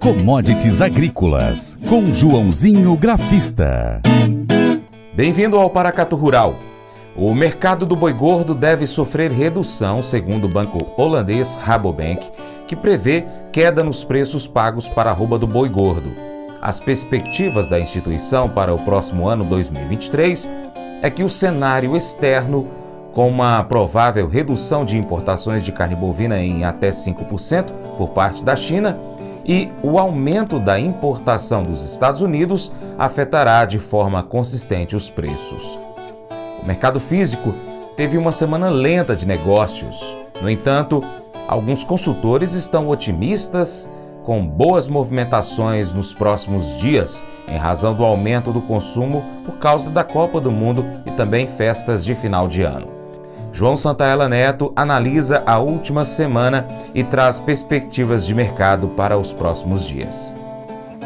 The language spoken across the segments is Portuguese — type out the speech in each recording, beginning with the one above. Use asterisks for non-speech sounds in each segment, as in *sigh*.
Commodities Agrícolas, com Joãozinho Grafista. Bem-vindo ao Paracato Rural. O mercado do boi gordo deve sofrer redução, segundo o banco holandês Rabobank, que prevê queda nos preços pagos para a arroba do boi gordo. As perspectivas da instituição para o próximo ano 2023 é que o cenário externo, com uma provável redução de importações de carne bovina em até 5% por parte da China, e o aumento da importação dos Estados Unidos afetará de forma consistente os preços. O mercado físico teve uma semana lenta de negócios. No entanto, alguns consultores estão otimistas com boas movimentações nos próximos dias, em razão do aumento do consumo por causa da Copa do Mundo e também festas de final de ano. João Santaella Neto analisa a última semana e traz perspectivas de mercado para os próximos dias.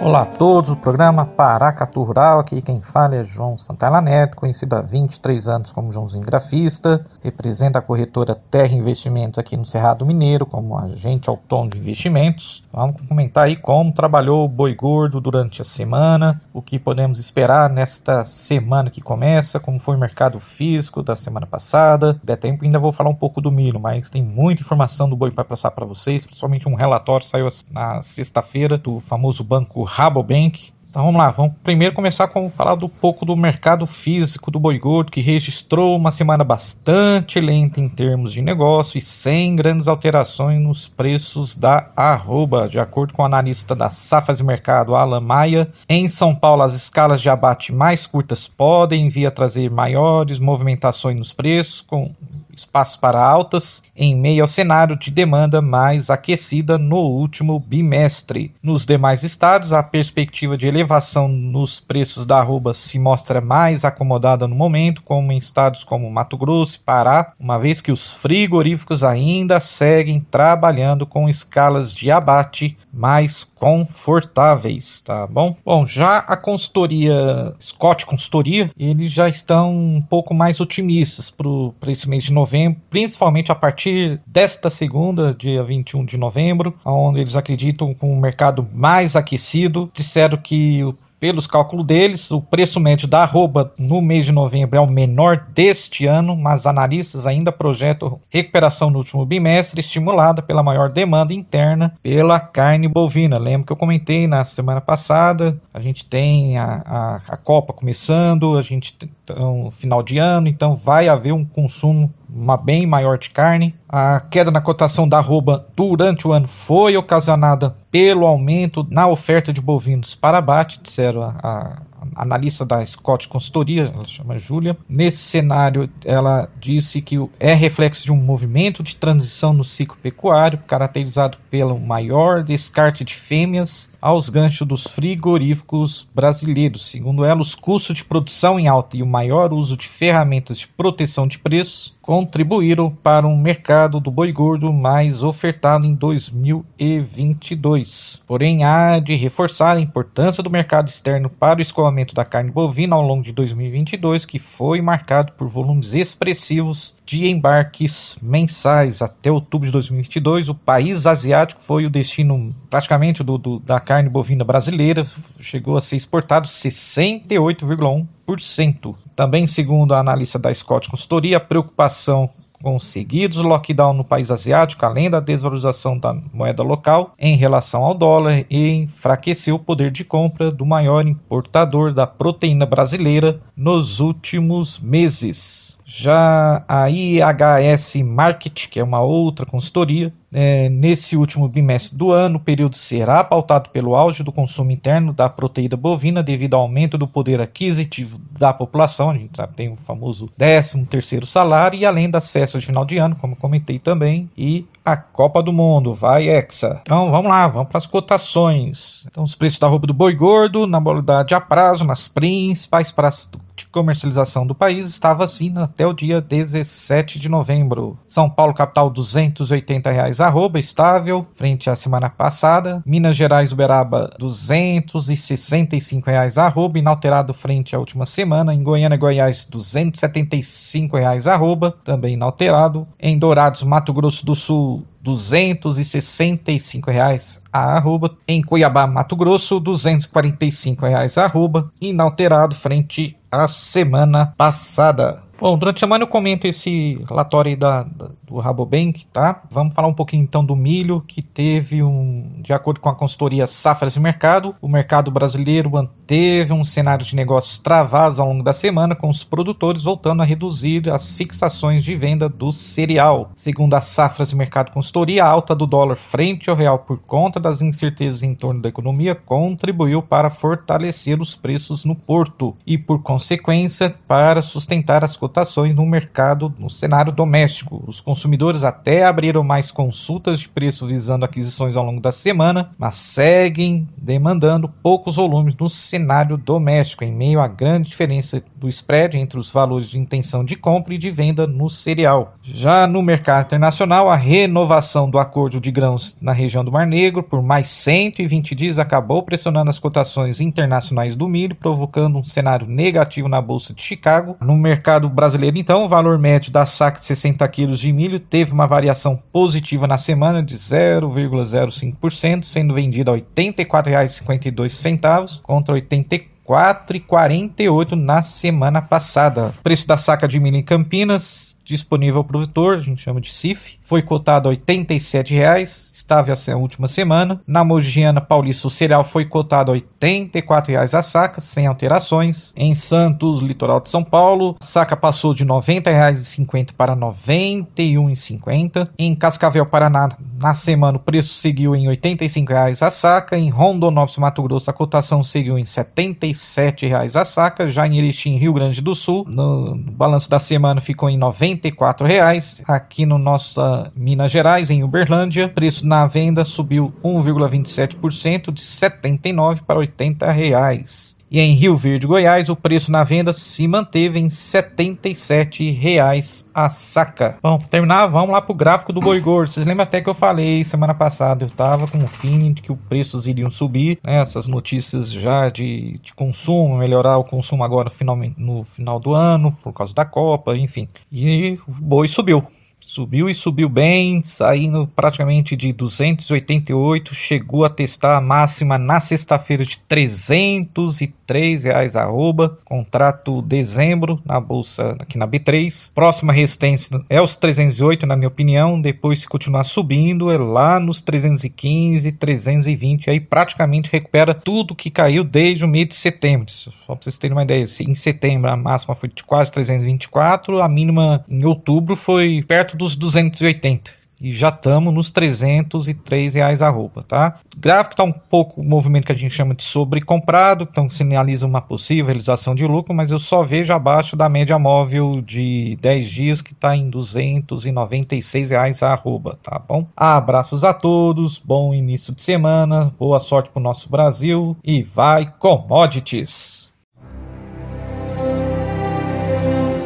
Olá a todos, o programa Paracatu Rural, aqui quem fala é João Santana Neto, conhecido há 23 anos como Joãozinho Grafista, representa a corretora Terra Investimentos aqui no Cerrado Mineiro como agente autônomo de investimentos. Vamos comentar aí como trabalhou o boi gordo durante a semana, o que podemos esperar nesta semana que começa, como foi o mercado físico da semana passada. Der tempo ainda vou falar um pouco do milho, mas tem muita informação do boi para passar para vocês, principalmente um relatório saiu na sexta-feira do famoso banco Rabobank. Então vamos lá, vamos primeiro começar com falar do pouco do mercado físico do boi gordo, que registrou uma semana bastante lenta em termos de negócio e sem grandes alterações nos preços da arroba, de acordo com o analista da Safas Mercado, Alan Maia. Em São Paulo, as escalas de abate mais curtas podem vir a trazer maiores movimentações nos preços, com espaço para altas em meio ao cenário de demanda mais aquecida no último bimestre. Nos demais estados, a perspectiva de elevação nos preços da arroba se mostra mais acomodada no momento, como em estados como Mato Grosso e Pará, uma vez que os frigoríficos ainda seguem trabalhando com escalas de abate mais confortáveis, tá bom? Bom, já a consultoria Scott Consultoria, eles já estão um pouco mais otimistas para esse mês de novembro, principalmente a partir desta segunda, dia 21 de novembro, onde eles acreditam com o mercado mais aquecido. Disseram que o pelos cálculos deles, o preço médio da arroba no mês de novembro é o menor deste ano, mas analistas ainda projetam recuperação no último bimestre, estimulada pela maior demanda interna pela carne bovina. Lembro que eu comentei na semana passada, a gente tem a, a, a Copa começando, a gente tem um final de ano, então vai haver um consumo uma bem maior de carne. A queda na cotação da arroba durante o ano foi ocasionada pelo aumento na oferta de bovinos para abate, disseram a, a analista da Scott Consultoria, ela chama Júlia. Nesse cenário, ela disse que é reflexo de um movimento de transição no ciclo pecuário, caracterizado pelo maior descarte de fêmeas aos ganchos dos frigoríficos brasileiros. Segundo ela, os custos de produção em alta e o maior uso de ferramentas de proteção de preços contribuíram para um mercado do boi gordo mais ofertado em 2022. Porém, há de reforçar a importância do mercado externo para o escoamento da carne bovina ao longo de 2022, que foi marcado por volumes expressivos de embarques mensais. Até outubro de 2022, o país asiático foi o destino praticamente do, do da carne bovina brasileira, chegou a ser exportado 68,1%. Também, segundo a analista da Scott Consultoria, a preocupação com seguidos lockdown no país asiático, além da desvalorização da moeda local em relação ao dólar, e enfraqueceu o poder de compra do maior importador da proteína brasileira nos últimos meses. Já a IHS Market, que é uma outra consultoria, é, nesse último bimestre do ano, o período será pautado pelo auge do consumo interno da proteína bovina devido ao aumento do poder aquisitivo da população. A gente sabe tem o famoso 13 terceiro salário e além das festas de final de ano, como comentei também, e a Copa do Mundo, vai Hexa. Então vamos lá, vamos para as cotações. Então os preços da roupa do boi gordo na modalidade a prazo nas principais praças de comercialização do país estava assim até o dia 17 de novembro. São Paulo capital 280 reais arroba, estável, frente à semana passada. Minas Gerais, Uberaba, 265 reais arroba, inalterado frente à última semana. Em Goiânia, Goiás, 275 reais arroba, também inalterado. Em Dourados, Mato Grosso do Sul, 265 reais a arroba. Em Cuiabá, Mato Grosso, 245 reais a arroba, inalterado frente à semana passada. Bom, durante a semana eu comento esse relatório da, da, do Rabobank, tá? Vamos falar um pouquinho então do milho, que teve um, de acordo com a consultoria Safras e Mercado, o mercado brasileiro manteve um cenário de negócios travados ao longo da semana, com os produtores voltando a reduzir as fixações de venda do cereal. Segundo a Safras e Mercado Consultoria, a alta do dólar frente ao real por conta das incertezas em torno da economia contribuiu para fortalecer os preços no porto e, por consequência, para sustentar as cotações no mercado, no cenário doméstico. Os consumidores até abriram mais consultas de preço visando aquisições ao longo da semana, mas seguem demandando poucos volumes no cenário doméstico, em meio à grande diferença do spread entre os valores de intenção de compra e de venda no cereal. Já no mercado internacional, a renovação do acordo de grãos na região do Mar Negro por mais 120 dias acabou pressionando as cotações internacionais do milho, provocando um cenário negativo na bolsa de Chicago. No mercado brasileiro, então, o valor médio da saca de 60 quilos de milho teve uma variação positiva na semana de 0,05%, sendo vendido a R$ 84,52 contra R$ 84,48 na semana passada. O preço da saca de milho em Campinas disponível ao produtor, a gente chama de CIF, foi cotado a R$ 87,00, estável essa última semana. Na Mogiana Paulista, o cereal foi cotado a R$ 84,00 a saca, sem alterações. Em Santos, litoral de São Paulo, a saca passou de R$ 90,50 para R$ 91,50. Em Cascavel, Paraná, na semana, o preço seguiu em R$ 85,00 a saca. Em Rondonópolis, Mato Grosso, a cotação seguiu em R$ 77,00 a saca. Já em Erechim, Rio Grande do Sul, no, balanço da semana ficou em 94 reais. Aqui no nosso Minas Gerais, em Uberlândia, preço na venda subiu 1,27% de 79 para 80 reais. E em Rio Verde, Goiás, o preço na venda se manteve em R$ 77,00 a saca. Bom, terminar, vamos lá para o gráfico do boi gordo. Vocês lembram até que eu falei semana passada, eu estava com o feeling de que os preços iriam subir, né? essas notícias já de, de consumo, melhorar o consumo agora no final do ano, por causa da Copa, enfim. E o boi subiu. Subiu e subiu bem, saindo praticamente de 288, chegou a testar a máxima na sexta-feira de 303 reais arroba, contrato dezembro na bolsa aqui na B3. Próxima resistência é os 308 na minha opinião, depois se continuar subindo é lá nos 315, 320, aí praticamente recupera tudo que caiu desde o mês de setembro. Só para vocês terem uma ideia, em setembro a máxima foi de quase 324, a mínima em outubro foi perto do dos 280 e já estamos nos 303 reais a roupa, tá? O gráfico está um pouco o movimento que a gente chama de sobrecomprado, então sinaliza uma possível realização de lucro, mas eu só vejo abaixo da média móvel de 10 dias que está em 296 reais a arroba, tá bom? Abraços a todos, bom início de semana, boa sorte para o nosso Brasil e vai commodities!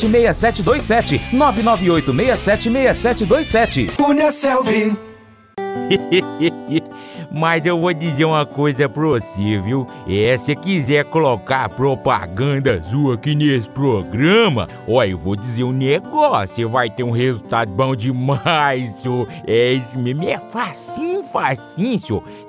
6727 998 676727. Cunha Selvi. *laughs* Mas eu vou dizer uma coisa pra você, viu? É, se quiser colocar propaganda sua aqui nesse programa, ó, eu vou dizer um negócio, você vai ter um resultado bom demais, senhor. É isso mesmo, é facinho, facinho, senhor.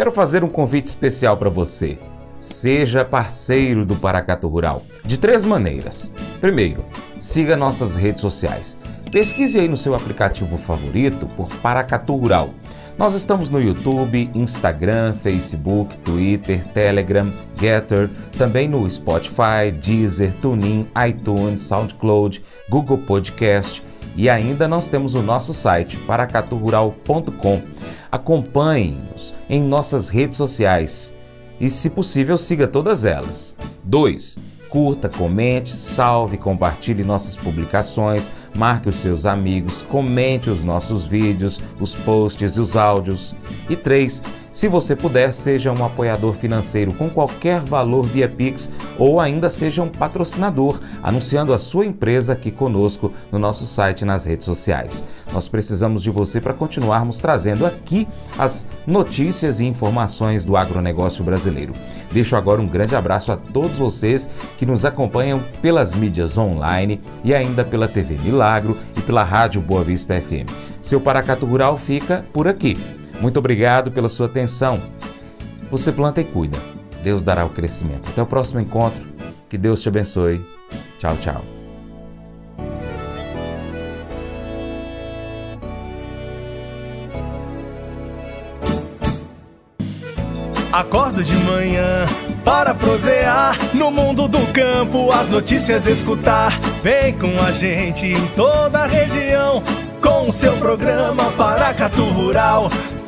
Quero fazer um convite especial para você. Seja parceiro do Paracato Rural de três maneiras. Primeiro, siga nossas redes sociais. Pesquise aí no seu aplicativo favorito por Paracatu Rural. Nós estamos no YouTube, Instagram, Facebook, Twitter, Telegram, Getter, também no Spotify, Deezer, TuneIn, iTunes, SoundCloud, Google Podcast e ainda nós temos o nosso site paracaturural.com. Acompanhe-nos em nossas redes sociais e, se possível, siga todas elas. 2. Curta, comente, salve, compartilhe nossas publicações, marque os seus amigos, comente os nossos vídeos, os posts e os áudios. E 3. Se você puder, seja um apoiador financeiro com qualquer valor via Pix ou ainda seja um patrocinador, anunciando a sua empresa aqui conosco no nosso site e nas redes sociais. Nós precisamos de você para continuarmos trazendo aqui as notícias e informações do agronegócio brasileiro. Deixo agora um grande abraço a todos vocês que nos acompanham pelas mídias online e ainda pela TV Milagro e pela Rádio Boa Vista FM. Seu Paracato Rural fica por aqui. Muito obrigado pela sua atenção. Você planta e cuida. Deus dará o crescimento. Até o próximo encontro. Que Deus te abençoe. Tchau, tchau. Acordo de manhã para prosear no mundo do campo, as notícias escutar. Vem com a gente em toda a região com o seu programa Paracatu Rural.